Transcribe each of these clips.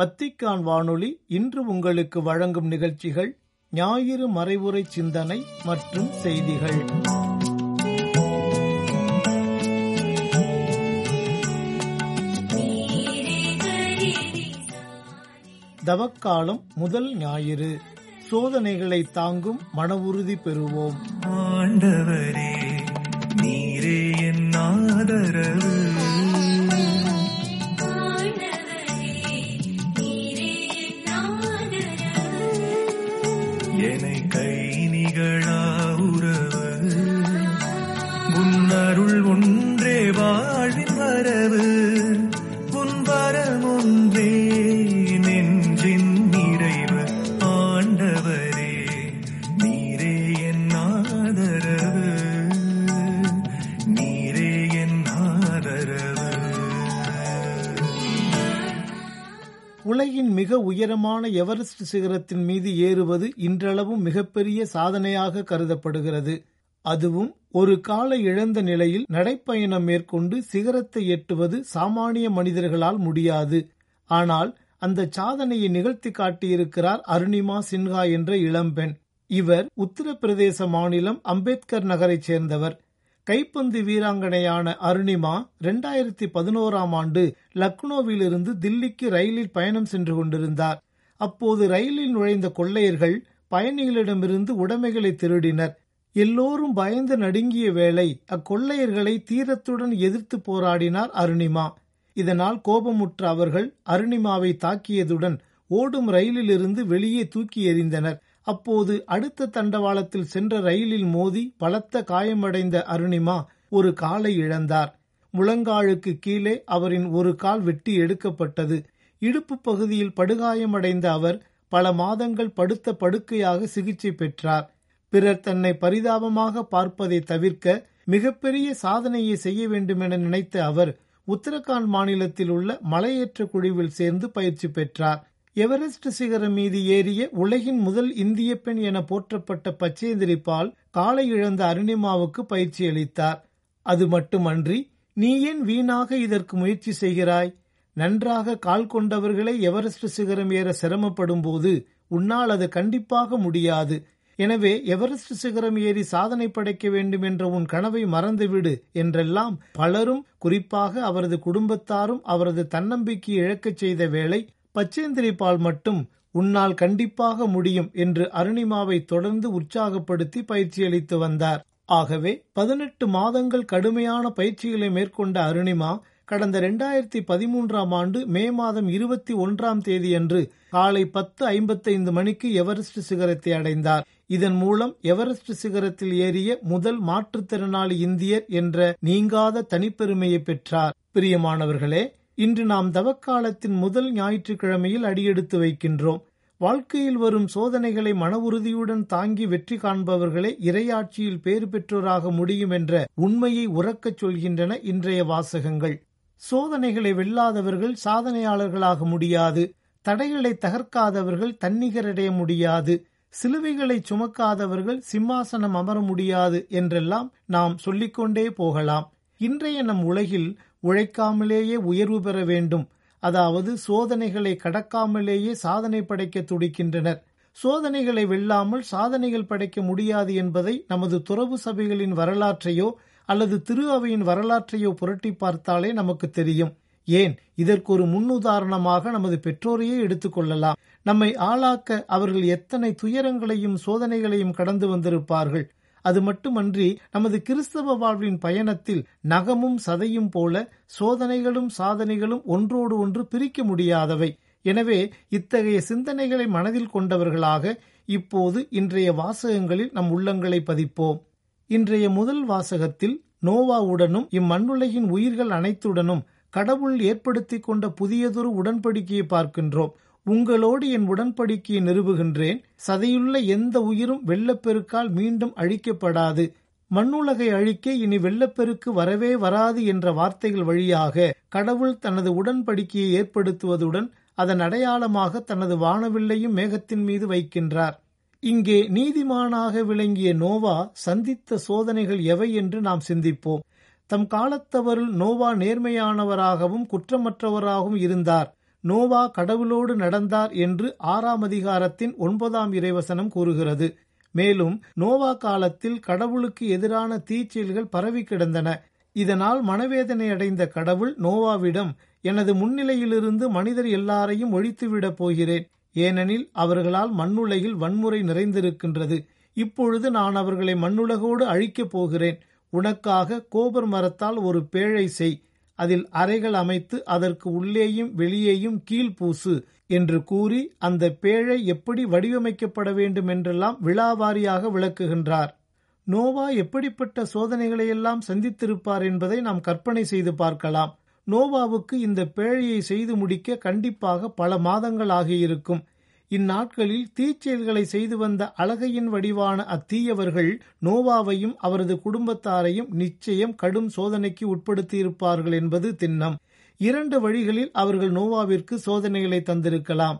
Vatican வானொலி இன்று உங்களுக்கு வழங்கும் நிகழ்ச்சிகள் ஞாயிறு மறைவுரை சிந்தனை மற்றும் செய்திகள். தவக்காலம் முதல் ஞாயிறு. சோதனைகளை தாங்கும் மன உறுதி பெறுவோம். ஆண்டவரே நீரே என் ஆதரவு. எவரெஸ்ட் சிகரத்தின் மீது ஏறுவது இன்றளவும் மிகப்பெரிய சாதனையாக கருதப்படுகிறது. அதுவும் ஒரு கால இழந்த நிலையில் நடைப்பயணம் மேற்கொண்டு சிகரத்தை எட்டுவது சாமானிய மனிதர்களால் முடியாது. ஆனால் அந்த சாதனையை நிகழ்த்தி காட்டியிருக்கிறார் அருணிமா சின்ஹா என்ற இளம்பெண். இவர் உத்தரப்பிரதேச மாநிலம் அம்பேத்கர் நகரைச் சேர்ந்தவர். கைப்பந்து வீராங்கனையான அருணிமா இரண்டாயிரத்தி பதினோராம் ஆண்டு லக்னோவிலிருந்து தில்லிக்கு ரயிலில் பயணம் சென்று கொண்டிருந்தார். அப்போது ரயிலில் நுழைந்த கொள்ளையர்கள் பயணிகளிடமிருந்து உடைமைகளை திருடினர். எல்லோரும் பயந்து நடுங்கிய வேளை அக்கொள்ளையர்களை தீரத்துடன் எதிர்த்து போராடினார் அருணிமா. இதனால் கோபமுற்ற அவர்கள் அருணிமாவை தாக்கியதுடன் ஓடும் ரயிலிலிருந்து வெளியே தூக்கி எறிந்தனர். அப்போது அடுத்த தண்டவாளத்தில் சென்ற ரயிலில் மோதி பலத்த காயமடைந்த அருணிமா ஒரு காலை இழந்தார். முழங்காலுக்கு கீழே அவரின் ஒரு கால் வெட்டி எடுக்கப்பட்டது. இடுப்பு பகுதியில் படுகாயமடைந்த அவர் பல மாதங்கள் படுத்த படுக்கையாக சிகிச்சை பெற்றார். பிறர் தன்னை பரிதாபமாக பார்ப்பதை தவிர்க்க மிகப்பெரிய சாதனையை செய்ய வேண்டுமென நினைத்த அவர் உத்தரகாண்ட் மாநிலத்தில் உள்ள மலையேற்ற குழுவில் சேர்ந்து பயிற்சி பெற்றார். எவரெஸ்ட் சிகரம் மீது ஏறிய உலகின் முதல் இந்திய பெண் என போற்றப்பட்ட பச்சேந்திரி பால் காலை இழந்த அருணிமாவுக்கு பயிற்சி அளித்தார். அது மட்டுமன்றி நீ ஏன் வீணாக இதற்கு முயற்சி செய்கிறாய்? நன்றாக கால் கொண்டவர்களே எவரெஸ்ட் சிகரம் ஏற சிரமப்படும் போது உன்னால் அது கண்டிப்பாக முடியாது. எனவே எவரெஸ்ட் சிகரம் ஏறி சாதனை படைக்க வேண்டும் என்ற உன் கனவை மறந்துவிடு என்றெல்லாம் பலரும் குறிப்பாக அவரது குடும்பத்தாரும் அவரது தன்னம்பிக்கை இழக்கச் செய்த வேளை பச்சேந்திரிபால் மட்டும் உன்னால் கண்டிப்பாக முடியும் என்று அருணிமாவை தொடர்ந்து உற்சாகப்படுத்தி பயிற்சி அளித்து வந்தார். ஆகவே பதினெட்டு மாதங்கள் கடுமையான பயிற்சிகளை மேற்கொண்ட அருணிமா கடந்த இரண்டாயிரத்தி பதிமூன்றாம் ஆண்டு மே மாதம் இருபத்தி ஒன்றாம் தேதியன்று காலை பத்து ஐம்பத்தைந்து மணிக்கு எவரெஸ்ட் சிகரத்தை அடைந்தார். இதன் மூலம் எவரெஸ்ட் சிகரத்தில் ஏறிய முதல் மாற்றுத்திறனாளி இந்தியர் என்ற நீங்காத தனிப்பெருமையை பெற்றார். பிரியமானவர்களே இன்று நாம் தவக்காலத்தின் முதல் ஞாயிற்றுக்கிழமையில் அடியெடுத்து வைக்கின்றோம். வாழ்க்கையில் வரும் சோதனைகளை மன உறுதியுடன் தாங்கி வெற்றி காண்பவர்களே இறையாட்சியில் பேறு பெற்றோராக முடியும் என்ற உண்மையை உறக்கச் சொல்கின்றன இன்றைய வாசகங்கள். சோதனைகளை வெல்லாதவர்கள் சாதனையாளர்களாக முடியாது. தடைகளை தகர்க்காதவர்கள் தன்னிகரடைய முடியாது. சிலுவைகளை சுமக்காதவர்கள் சிம்மாசனம் அமர முடியாது என்றெல்லாம் நாம் சொல்லிக்கொண்டே போகலாம். இன்றைய நம் உலகில் உழைக்காமலேயே உயர்வு பெற வேண்டும். அதாவது சோதனைகளை கடக்காமலேயே சாதனை படைக்க துடிக்கின்றனர். சோதனைகளை வெல்லாமல் சாதனைகள் படைக்க முடியாது என்பதை நமது துறவு சபைகளின் வரலாற்றையோ அல்லது திரு அவையின் வரலாற்றையோ புரட்டி பார்த்தாலே நமக்கு தெரியும். ஏன்? இதற்கு ஒரு முன்னுதாரணமாக நமது பெற்றோரையே எடுத்துக்கொள்ளலாம் நம்மை ஆளாக்க அவர்கள் எத்தனை துயரங்களையும் சோதனைகளையும் கடந்து வந்திருப்பார்கள். அது மட்டுமன்றி நமது கிறிஸ்தவ வாழ்வின் பயணத்தில் நகமும் சதையும் போல சோதனைகளும் சாதனைகளும் ஒன்றோடு ஒன்று பிரிக்க முடியாதவை. எனவே இத்தகைய சிந்தனைகளை மனதில் கொண்டவர்களாக இப்போது இன்றைய வாசகங்களில் நம் உள்ளங்களை பதிப்போம். இன்றைய முதல் வாசகத்தில் நோவாவுடனும் இம்மண்ணுலகின் உயிர்கள் அனைத்துடனும் கடவுள் ஏற்படுத்திக் கொண்ட புதியதொரு உடன்படிக்கையை பார்க்கின்றோம். உங்களோடு என் உடன்படிக்கையை நிறுவுகின்றேன். சதையுள்ள எந்த உயிரும் வெள்ளப்பெருக்கால் மீண்டும் அழிக்கப்படாது. மண்ணுலகை அழிக்க இனி வெள்ளப்பெருக்கு வரவே வராது என்ற வார்த்தைகள் வழியாக கடவுள் தனது உடன்படிக்கையை ஏற்படுத்துவதுடன் அதன் அடையாளமாக தனது வானவில்லையும் மேகத்தின் மீது வைக்கின்றார். இங்கே நீதிமானாக விளங்கிய நோவா சந்தித்த சோதனைகள் எவை என்று நாம் சிந்திப்போம். தம் காலத்தவரில் நோவா நேர்மையானவராகவும் குற்றமற்றவராகவும் இருந்தார். நோவா கடவுளோடு நடந்தார் என்று ஆறாம் அதிகாரத்தின் ஒன்பதாம் இறைவசனம் கூறுகிறது. மேலும் நோவா காலத்தில் கடவுளுக்கு எதிரான தீச்செயல்கள் பரவி கிடந்தன. இதனால் மனவேதனை அடைந்த கடவுள் நோவாவிடம் எனது முன்னிலையிலிருந்து மனிதர் எல்லாரையும் ஒழித்துவிடப் போகிறேன். ஏனெனில் அவர்களால் மண்ணுலகில் வன்முறை நிறைந்திருக்கின்றது. இப்பொழுது நான் அவர்களை மண்ணுலகோடு அழிக்கப் போகிறேன். உனக்காக கோபர் மரத்தால் ஒரு பேழை செய். அதில் அறைகள் அமைத்து அதற்கு உள்ளேயும் வெளியேயும் கீழ் பூசு என்று கூறி அந்த பேழை எப்படி வடிவமைக்கப்பட வேண்டும் என்றெல்லாம் விழாவாரியாக விளக்குகின்றார். நோவா எப்படிப்பட்ட சோதனைகளையெல்லாம் சந்தித்திருப்பார் என்பதை நாம் கற்பனை செய்து பார்க்கலாம். நோவாவுக்கு இந்த பேழையை செய்து முடிக்க கண்டிப்பாக பல மாதங்கள் ஆகியிருக்கும். இந்நாட்களில் தீச்செயல்களை செய்து வந்த அழகையின் வடிவான அத்தீயவர்கள் நோவாவையும் அவரது குடும்பத்தாரையும் நிச்சயம் கடும் சோதனைக்கு உட்படுத்தியிருப்பார்கள் என்பது திண்ணம். இரண்டு வழிகளில் அவர்கள் நோவாவிற்கு சோதனைகளை தந்திருக்கலாம்.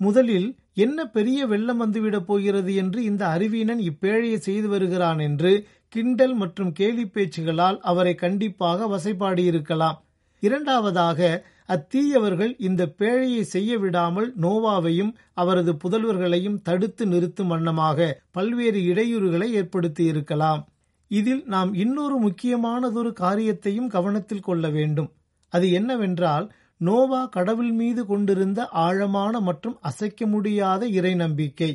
முதலில் என்ன பெரிய வெள்ளம் வந்துவிடப் போகிறது என்று இந்த அறிவீனன் இப்பேழையை செய்து வருகிறான் என்று கிண்டல் மற்றும் கேலி பேச்சுகளால் அவரை கண்டிப்பாக வசைப்பாடியிருக்கலாம். இரண்டாவதாக அத்தீயவர்கள் இந்த பேழையை செய்ய விடாமல் நோவாவையும் அவரது புதல்வர்களையும் தடுத்து நிறுத்தும் வண்ணமாக பல்வேறு இடையூறுகளை ஏற்படுத்தியிருக்கலாம் இதில் நாம் இன்னொரு முக்கியமானதொரு காரியத்தையும் கவனத்தில் கொள்ள வேண்டும். அது என்னவென்றால் நோவா கடவுள் மீது கொண்டிருந்த ஆழமான மற்றும் அசைக்க முடியாத இறை நம்பிக்கை.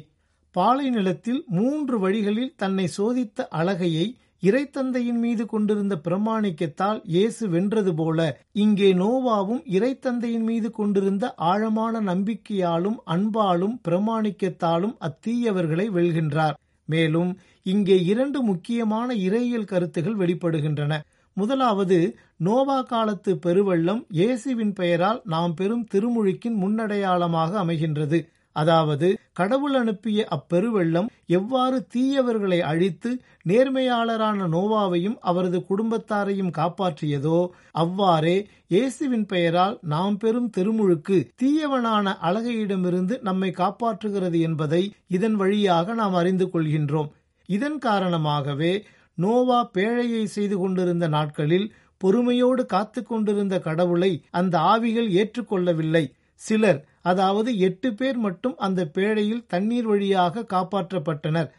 பாலை நிலத்தில் மூன்று வழிகளில் தன்னை சோதித்த அழகையை இறைத்தந்தையின் மீது கொண்டிருந்த பிரமாணிக்கத்தால் இயேசு வென்றது போல இங்கே நோவாவும் இறைத்தந்தையின் மீது கொண்டிருந்த ஆழமான நம்பிக்கையாலும் அன்பாலும் பிரமாணிக்கத்தாலும் அத்தீயவர்களை வெல்கின்றார். மேலும் இங்கே இரண்டு முக்கியமான இறையியல் கருத்துகள் வெளிப்படுகின்றன. முதலாவது நோவா காலத்து பெருவெள்ளம் இயேசுவின் பெயரால் நாம் பெறும் திருமுழுக்கின் முன்னடையாளமாக அமைகின்றது. அதாவது கடவுள் அனுப்பிய அப்பெருவெள்ளம் எவ்வாறு தீயவர்களை அழித்து நேர்மையாளரான நோவாவையும் அவரது குடும்பத்தாரையும் காப்பாற்றியதோ அவ்வாறே இயேசுவின் பெயரால் நாம் பெறும் திருமுழுக்கு தீயவனான அழகையிடமிருந்து நம்மை காப்பாற்றுகிறது என்பதை இதன் வழியாக நாம் அறிந்து கொள்கின்றோம். இதன் காரணமாகவே நோவா பேழையை செய்து கொண்டிருந்த நாட்களில் பொறுமையோடு காத்து கொண்டிருந்த கடவுளை அந்த ஆவிகள் ஏற்றுக்கொள்ளவில்லை. சிலர் அதாவது எட்டு பேர் மட்டும் அந்த பேழையில் தண்ணீர் வழியாக காப்பாற்றப்பட்டனர்.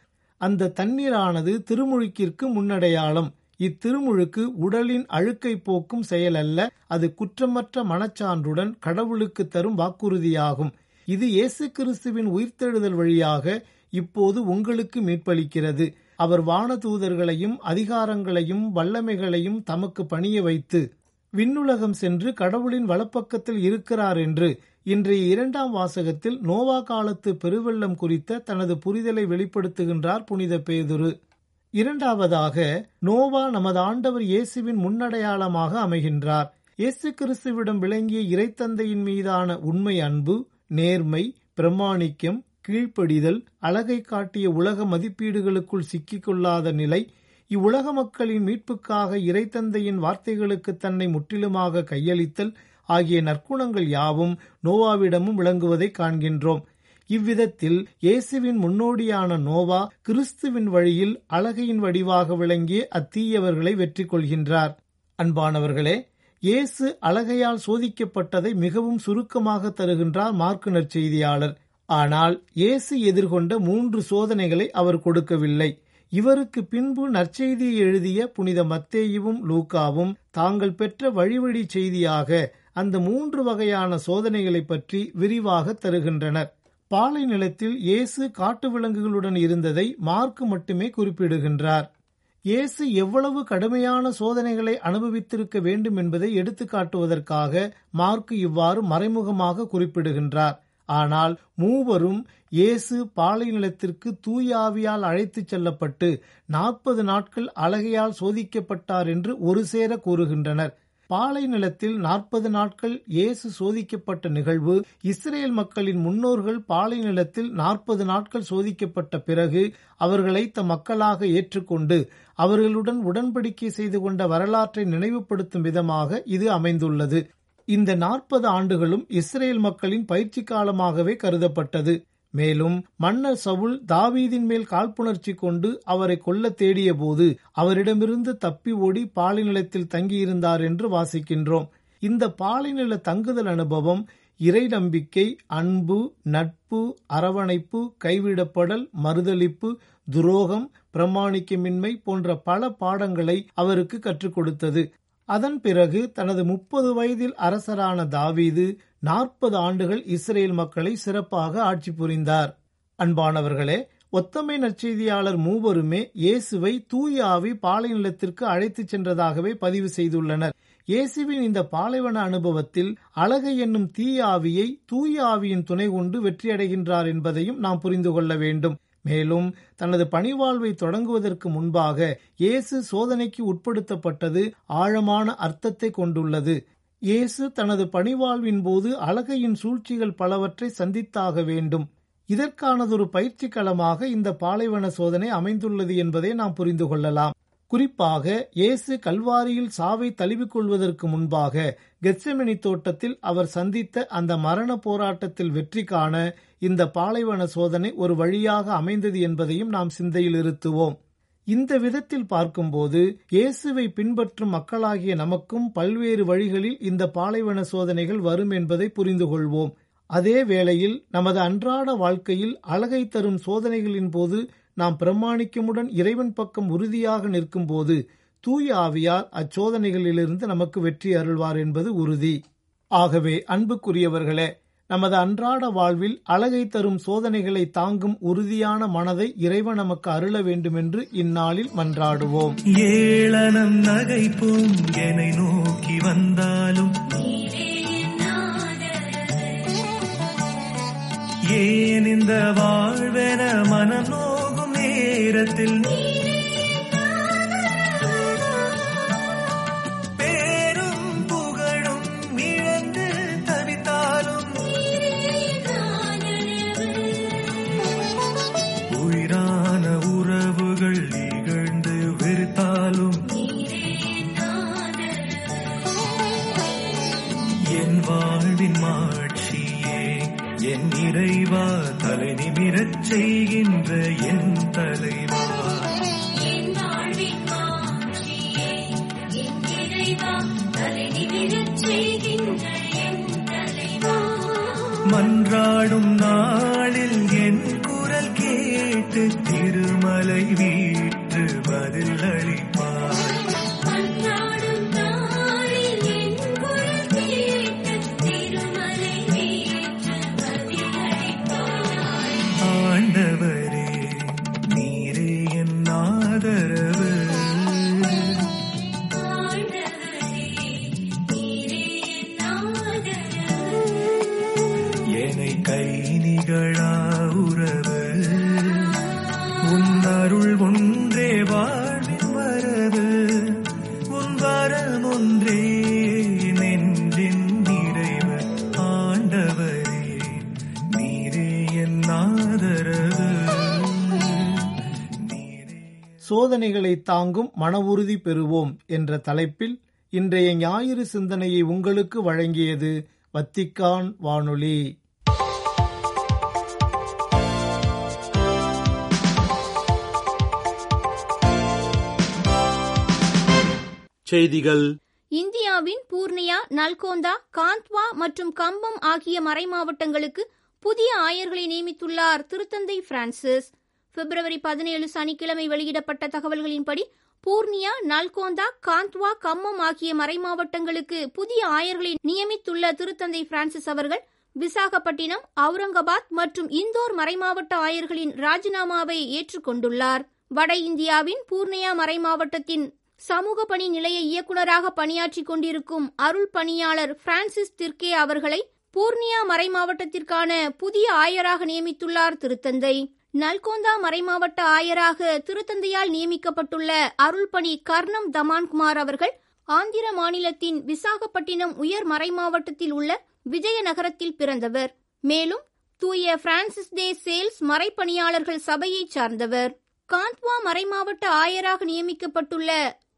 அந்த தண்ணீரானது திருமுழுக்கிற்கு முன்னடையாளம். இத்திருமுழுக்கு உடலின் அழுக்கை போக்கும் செயல் அல்ல அது குற்றமற்ற மனச்சான்றுடன் கடவுளுக்கு தரும் வாக்குறுதியாகும். இது இயேசு கிறிஸ்துவின் உயிர்த்தெழுதல் வழியாக இப்போது உங்களுக்கு மீட்பளிக்கிறது. அவர் வானதூதர்களையும் அதிகாரங்களையும் வல்லமைகளையும் தமக்கு பணிய வைத்து விண்ணுலகம் சென்று கடவுளின் வலப்பக்கத்தில் இருக்கிறார் என்று இன்றைய இரண்டாம் வாசகத்தில் நோவா காலத்து பெருவெள்ளம் குறித்த தனது புரிதலை வெளிப்படுத்துகின்றார் புனித பேதுரு. இரண்டாவதாக நோவா நமது ஆண்டவர் இயேசுவின் முன்னடையாளமாக அமைகின்றார். இயேசு கிறிஸ்துவிடம் விளங்கிய இறைத்தந்தையின் மீதான உண்மை அன்பு நேர்மை பிரமாணிக்கம் கீழ்ப்படிதல் அழகை காட்டிய உலக மதிப்பீடுகளுக்குள் சிக்கிக்கொள்ளாத நிலை இவ்வுலக மக்களின் மீட்புக்காக இறைத்தந்தையின் வார்த்தைகளுக்கு தன்னை முற்றிலுமாக கையளித்தல் ஆகிய நற்குணங்கள் யாவும் நோவாவிடமும் விளங்குவதை காண்கின்றோம். இவ்விதத்தில் இயேசுவின் முன்னோடியான நோவா கிறிஸ்துவின் வழியில் அழகையின் வடிவாக விளங்கிய அத்தீயவர்களை வெற்றி கொள்கின்றார். அன்பானவர்களே இயேசு அழகையால் சோதிக்கப்பட்டதை மிகவும் சுருக்கமாக தருகின்றார் மார்க்கு நற்செய்தியாளர். ஆனால் இயேசு எதிர்கொண்ட மூன்று சோதனைகளை அவர் கொடுக்கவில்லை. இவருக்கு பின்பு நற்செய்தியை எழுதிய புனித மத்தேயுவும் லூக்காவும் தாங்கள் பெற்ற வழிவழி செய்தியாக அந்த மூன்று வகையான சோதனைகளை பற்றி விரிவாக தருகின்றனர். பாலை நிலத்தில் இயேசு காட்டு விலங்குகளுடன் இருந்ததை மார்க்கு மட்டுமே குறிப்பிடுகின்றார். இயேசு எவ்வளவு கடுமையான சோதனைகளை அனுபவித்திருக்க வேண்டும் என்பதை எடுத்துக்காட்டுவதற்காக மார்க்கு இவ்வாறு மறைமுகமாக குறிப்பிடுகின்றார். ஆனால் மூவரும் இயேசு பாலை நிலத்திற்கு தூயாவியால் அழைத்துச் செல்லப்பட்டு நாற்பது நாட்கள் அழகையால் சோதிக்கப்பட்டார் என்று ஒரு சேர கூறுகின்றனர். பாலை நிலத்தில் நாற்பது நாட்கள் இயேசு சோதிக்கப்பட்ட நிகழ்வு. இஸ்ரேல் மக்களின் முன்னோர்கள் பாலை நிலத்தில் நாற்பது நாட்கள் சோதிக்கப்பட்ட பிறகு அவர்களை தம் மக்களாக ஏற்றுக்கொண்டு அவர்களுடன் உடன்படிக்கை செய்து கொண்ட வரலாற்றை நினைவுபடுத்தும் விதமாக இது அமைந்துள்ளது. இந்த நாற்பது ஆண்டுகளும் இஸ்ரேல் மக்களின் பயிற்சி காலமாகவே கருதப்பட்டது. மேலும் மன்னர் சவுல் தாவீதின் மேல் காழ்ப்புணர்ச்சி கொண்டு அவரை கொல்ல தேடிய போது அவரிடமிருந்து தப்பி ஓடி பாலைநிலத்தில் தங்கியிருந்தார் என்று வாசிக்கின்றோம். இந்த பாலைநில தங்குதல் அனுபவம் இறை நம்பிக்கை அன்பு நட்பு அரவணைப்பு கைவிடப்படல் மறுதளிப்பு துரோகம் பிரமாணிக்கமின்மை போன்ற பல பாடங்களை அவருக்கு கற்றுக் கொடுத்தது. அதன் பிறகு தனது முப்பது வயதில் அரசரான தாவீது நாற்பது ஆண்டுகள் இஸ்ரேல் மக்களை சிறப்பாக ஆட்சி புரிந்தார். அன்பானவர்களே ஒத்தமை நற்செய்தியாளர் மூவருமே இயேசுவை தூய ஆவி பாலைநிலத்திற்கு அழைத்துச் சென்றதாகவே பதிவு செய்துள்ளனர். இயேசுவின் இந்த பாலைவன அனுபவத்தில் அழகை என்னும் தீய ஆவியை தூய ஆவியின் துணை கொண்டு வெற்றியடைகின்றார் என்பதையும் நாம் புரிந்து கொள்ள வேண்டும். மேலும் தனது பணிவாழ்வை தொடங்குவதற்கு முன்பாக இயேசு சோதனைக்கு உட்படுத்தப்பட்டது ஆழமான அர்த்தத்தை கொண்டுள்ளது. இயேசு தனது பணிவாழ்வின் போது அழகையின் சூழ்ச்சிகள் பலவற்றை சந்தித்தாக வேண்டும். இதற்கானதொரு பயிற்சி களமாக இந்த பாலைவன சோதனை அமைந்துள்ளது என்பதை நாம் புரிந்து கொள்ளலாம். குறிப்பாக இயேசு கல்வாரியில் சாவை தழுவிக்கொள்வதற்கு முன்பாக கெச்சமினி தோட்டத்தில் அவர் சந்தித்த அந்த மரண போராட்டத்தில் வெற்றி காண இந்த பாலைவன சோதனை ஒரு வழியாக அமைந்தது என்பதையும் நாம் சிந்தையில் இருத்துவோம். இந்த விதத்தில் பார்க்கும்போது இயேசுவை பின்பற்றும் மக்களாகிய நமக்கும் பல்வேறு வழிகளில் இந்த பாலைவன சோதனைகள் வரும் என்பதை புரிந்து கொள்வோம். அதே வேளையில் நமது அன்றாட வாழ்க்கையில் அழகை தரும் சோதனைகளின் போது நாம் பிரமாணிக்கமுடன் இறைவன் பக்கம் உறுதியாக நிற்கும் போது தூய ஆவியார் அச்சோதனைகளிலிருந்து நமக்கு வெற்றி அருள்வார் என்பது உறுதி. ஆகவே அன்புக்குரியவர்களே நமது அன்றாட வாழ்வில் அழகை தரும் சோதனைகளை தாங்கும் உறுதியான மனதை இறைவன் நமக்கு அருள வேண்டும் என்று இந்நாளில் மன்றாடுவோம். ஏளனம் நகைப்பும் என்னை நோக்கி வந்தாலும் ஏன் இந்த வாழ்வென மனம் நோகும் நேரத்தில் நீ சோதனைகளை தாங்கும் மன உறுதி பெறுவோம் என்ற தலைப்பில் இன்றைய ஞாயிறு சிந்தனையை உங்களுக்கு வழங்கியது வத்திக்கான் வானொலி. செய்திகள். இந்தியாவின் பூர்ணியா நல்கோந்தா காந்த்வா மற்றும் கம்பம் ஆகிய மறைமாவட்டங்களுக்கு புதிய ஆயர்களை நியமித்துள்ளார் திருத்தந்தை பிரான்சிஸ். பிப்ரவரி பதினேழு சனிக்கிழமை வெளியிடப்பட்ட தகவல்களின்படி பூர்ணியா நல்கோந்தா காந்த்வா கம்மம் ஆகிய மறைமாவட்டங்களுக்கு புதிய ஆயர்களை நியமித்துள்ள திருத்தந்தை பிரான்சிஸ் அவர்கள் விசாகப்பட்டினம் அவுரங்காபாத் மற்றும் இந்தோர் மறைமாவட்ட ஆயர்களின் ராஜினாமாவை ஏற்றுக்கொண்டுள்ளார். வட இந்தியாவின் பூர்ணியா மறைமாவட்டத்தின் சமூக பணி நிலைய இயக்குநராக பணியாற்றிக் கொண்டிருக்கும் அருள் பணியாளர் பிரான்சிஸ் திர்கே அவர்களை பூர்ணியா மறைமாவட்டத்திற்கான புதிய ஆயராக நியமித்துள்ளார் திருத்தந்தை. நல்கோந்தா மறைமாவட்ட ஆயராக திருத்தந்தையால் நியமிக்கப்பட்டுள்ள அருள்பணி கர்ணம் தமான்குமார் அவர்கள் ஆந்திர மாநிலத்தின் விசாகப்பட்டினம் உயர் மறைமாவட்டத்தில் உள்ள விஜயநகரத்தில் பிறந்தவர். மேலும் தூய பிரான்சிஸ் டே சேல்ஸ் மறைப்பணியாளர்கள் சபையைச் சார்ந்தவர். காந்த்வா மறைமாவட்ட ஆயராக நியமிக்கப்பட்டுள்ள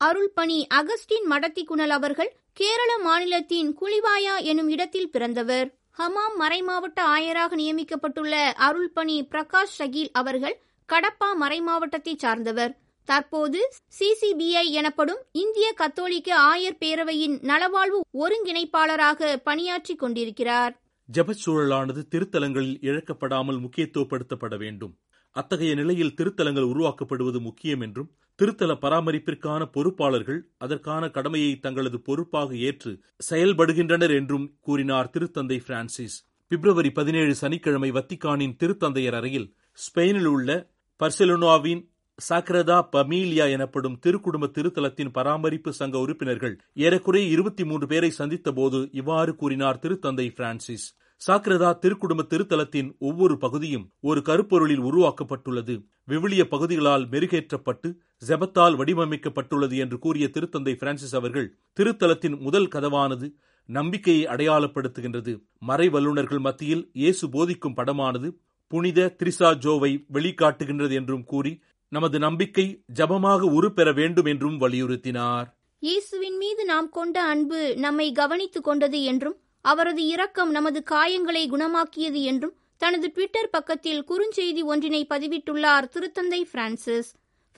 அருள்பணி அகஸ்டின் மடத்திக்குணல் அவர்கள் கேரள மாநிலத்தின் குளிவாயா எனும் இடத்தில் பிறந்தவர். ஹமாம் மறைமாவட்ட ஆயராக நியமிக்கப்பட்டுள்ள அருள்பணி பிரகாஷ் ஷகீல் அவர்கள் கடப்பா மறைமாவட்டத்தை சார்ந்தவர். தற்போது சிசிபிஐ எனப்படும் இந்திய கத்தோலிக்க ஆயர் பேரவையின் நலவாழ்வு ஒருங்கிணைப்பாளராக பணியாற்றிக் கொண்டிருக்கிறார். ஜபச் சூழலானது திருத்தலங்களில் இழக்கப்படாமல் முக்கியத்துவப்படுத்தப்பட வேண்டும். அத்தகைய நிலையில் திருத்தலங்கள் உருவாக்கப்படுவது முக்கியம் என்றும் திருத்தல பராமரிப்பிற்கான பொறுப்பாளர்கள் அதற்கான கடமையை தங்களது பொறுப்பாக ஏற்று செயல்படுகின்றனர் என்றும் கூறினார் திருத்தந்தை பிரான்சிஸ். பிப்ரவரி பதினேழு சனிக்கிழமை வத்திக்கானின் திருத்தந்தையர் அறையில் ஸ்பெயினில் உள்ள பர்செலோனாவின் சாக்ரதா பமீலியா எனப்படும் திருக்குடும்ப திருத்தலத்தின் பராமரிப்பு சங்க உறுப்பினர்கள் ஏறக்குறைய இருபத்தி மூன்று பேரை சந்தித்த போது இவ்வாறு கூறினார் திருத்தந்தை பிரான்சிஸ். சாக்ரதா திருக்குடும்ப திருத்தலத்தின் ஒவ்வொரு பகுதியும் ஒரு கருப்பொருளில் உருவாக்கப்பட்டுள்ளது. விவிலிய பகுதிகளால் மெருகேற்றப்பட்டு ஜெபத்தால் வடிவமைக்கப்பட்டுள்ளது என்று கூறிய திருத்தந்தை பிரான்சிஸ் அவர்கள் திருத்தலத்தின் முதல் கதவானது நம்பிக்கையை அடையாளப்படுத்துகின்றது. மறை வல்லுநர்கள் மத்தியில் இயேசு போதிக்கும் படமானது புனித திரிசா ஜோவை வெளிக்காட்டுகின்றது என்றும் கூறி நமது நம்பிக்கை ஜபமாக உருப்பெற வேண்டும் என்றும் வலியுறுத்தினார். இயேசுவின் மீது நாம் கொண்ட அன்பு நம்மை கவனித்துக் கொண்டது என்றும் அவரது இரக்கம் நமது காயங்களை குணமாக்கியது என்றும் தனது ட்விட்டர் பக்கத்தில் குறுஞ்செய்தி ஒன்றினை பதிவிட்டுள்ளார் திருத்தந்தை பிரான்சிஸ்.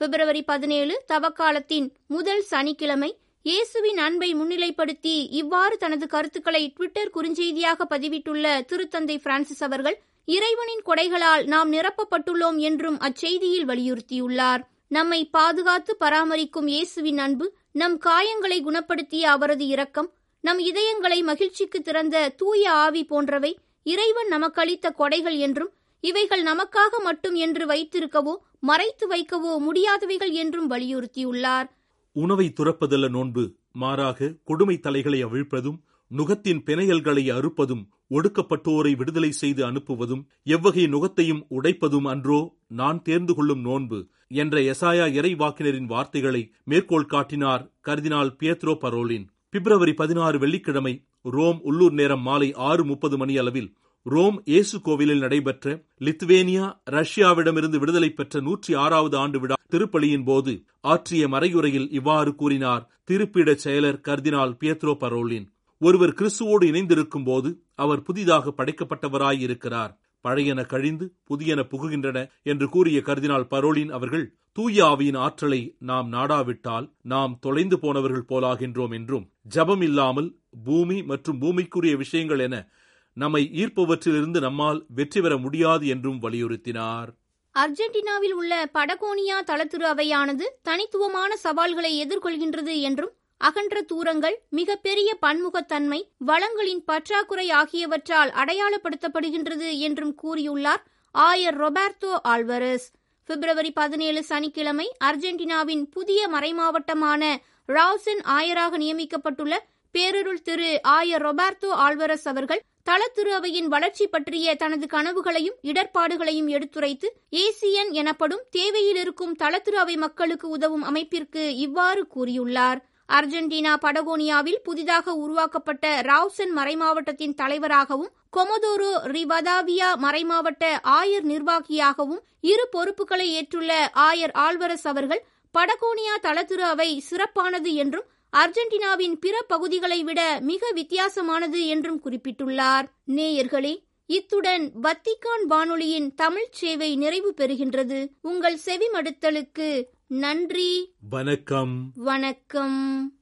பிப்ரவரி பதினேழு தவக்காலத்தின் முதல் சனிக்கிழமை இயேசுவின் அன்பை முன்னிலைப்படுத்தி இவ்வாறு தனது கருத்துக்களை ட்விட்டர் குறுஞ்செய்தியாக பதிவிட்டுள்ள திருத்தந்தை பிரான்சிஸ் அவர்கள் இறைவனின் கொடைகளால் நாம் நிரப்பப்பட்டுள்ளோம் என்றும் அச்செய்தியில் வலியுறுத்தியுள்ளார். நம்மை பாதுகாத்து பராமரிக்கும் இயேசுவின் அன்பு நம் காயங்களை குணப்படுத்திய அவரது இரக்கம் நம் இதயங்களை மகிழ்ச்சிக்கு திறந்த தூய ஆவி போன்றவை இறைவன் நமக்களித்த கொடைகள் என்றும் இவைகள் நமக்காக மட்டும் என்று வைத்திருக்கவோ மறைத்து வைக்கவோ முடியாதவைகள் என்றும் வலியுறுத்தியுள்ளார். உணவை துறப்பதல்ல நோன்பு மாறாக கொடுமை தலைகளை அவிழ்ப்பதும் நுகத்தின் பிணையல்களை அறுப்பதும் ஒடுக்கப்பட்டோரை விடுதலை செய்து அனுப்புவதும் எவ்வகை நுகத்தையும் உடைப்பதும் அன்றோ நான் தேர்ந்து கொள்ளும் நோன்பு என்ற எசாயா இறைவாக்கினரின் வார்த்தைகளை மேற்கோள் காட்டினார் கர்தினால் பியத்ரோ பரோலின். பிப்ரவரி பதினாறு வெள்ளிக்கிழமை ரோம் உள்ளூர் நேரம் மாலை ஆறு முப்பது மணி அளவில் ரோம் இயேசு கோவிலில் நடைபெற்ற லித்வேனியா ரஷ்யாவிடமிருந்து விடுதலை பெற்ற நூற்றி ஆறாவது ஆண்டு விழா திருப்பலியின் போது ஆற்றிய மறையுரையில் இவ்வாறு கூறினார். திருப்பிட செயலர் கர்தினால் பியத்ரோ பரோலின் ஒருவர் கிறிஸ்துவோடு இணைந்திருக்கும் போது அவர் புதிதாக படைக்கப்பட்டவராயிருக்கிறார் பழையன கழிந்து புதியன புகுகின்றன என்று கூறிய கர்தினால் பரோலின் அவர்கள் தூய ஆவியின் ஆற்றலை நாம் நாடாவிட்டால் நாம் தொலைந்து போனவர்கள் போலாகின்றோம் என்றும் ஜபம் இல்லாமல் பூமி மற்றும் பூமிக்குரிய விஷயங்கள் என நம்மை ஈர்ப்பவற்றிலிருந்து நம்மால் வெற்றி பெற முடியாது என்றும் வலியுறுத்தினார். அர்ஜென்டினாவில் உள்ள படகோனியா தளத்திரு அவையானது தனித்துவமான சவால்களை எதிர்கொள்கின்றது என்றும் அகன்ற தூரங்கள் மிகப்பெரிய பன்முகத்தன்மை வளங்களின் பற்றாக்குறை ஆகியவற்றால் அடையாளப்படுத்தப்படுகின்றது என்றும் கூறியுள்ளார் ஆயர் ரொபர்டோ ஆல்வரஸ். பிப்ரவரி பதினேழு சனிக்கிழமை அர்ஜென்டினாவின் புதிய மறைமாவட்டமான ராவ்சன் ஆயராக நியமிக்கப்பட்டுள்ள பேரருள் திரு ஆயர் ரொபர்டோ ஆல்வரஸ் அவர்கள் தளத்திரு அவையின் வளர்ச்சி பற்றிய தனது கனவுகளையும் இடர்பாடுகளையும் எடுத்துரைத்து ஏசியன் எனப்படும் தேவையில் இருக்கும் தளத்திரு அவை மக்களுக்கு உதவும் அமைப்பிற்கு இவ்வாறு கூறியுள்ளார். அர்ஜென்டினா படகோனியாவில் புதிதாக உருவாக்கப்பட்ட ராவ்சன் மறைமாவட்டத்தின் தலைவராகவும் கொமதோரோ ரிவதாவியா மறைமாவட்ட ஆயர் நிர்வாகியாகவும் இரு பொறுப்புகளை ஏற்றுள்ள ஆயர் ஆல்வரஸ் அவர்கள் படகோனியா தளத்திரு அவை சிறப்பானது என்றும் அர்ஜென்டினாவின் பிற பகுதிகளை விட மிக வித்தியாசமானது என்றும் குறிப்பிட்டுள்ளார். நேயர்களே இத்துடன் வத்திக்கான் வானொலியின் தமிழ்ச் சேவை நிறைவு பெறுகின்றது. உங்கள் செவிமடுத்தலுக்கு நன்றி. வணக்கம். வணக்கம்.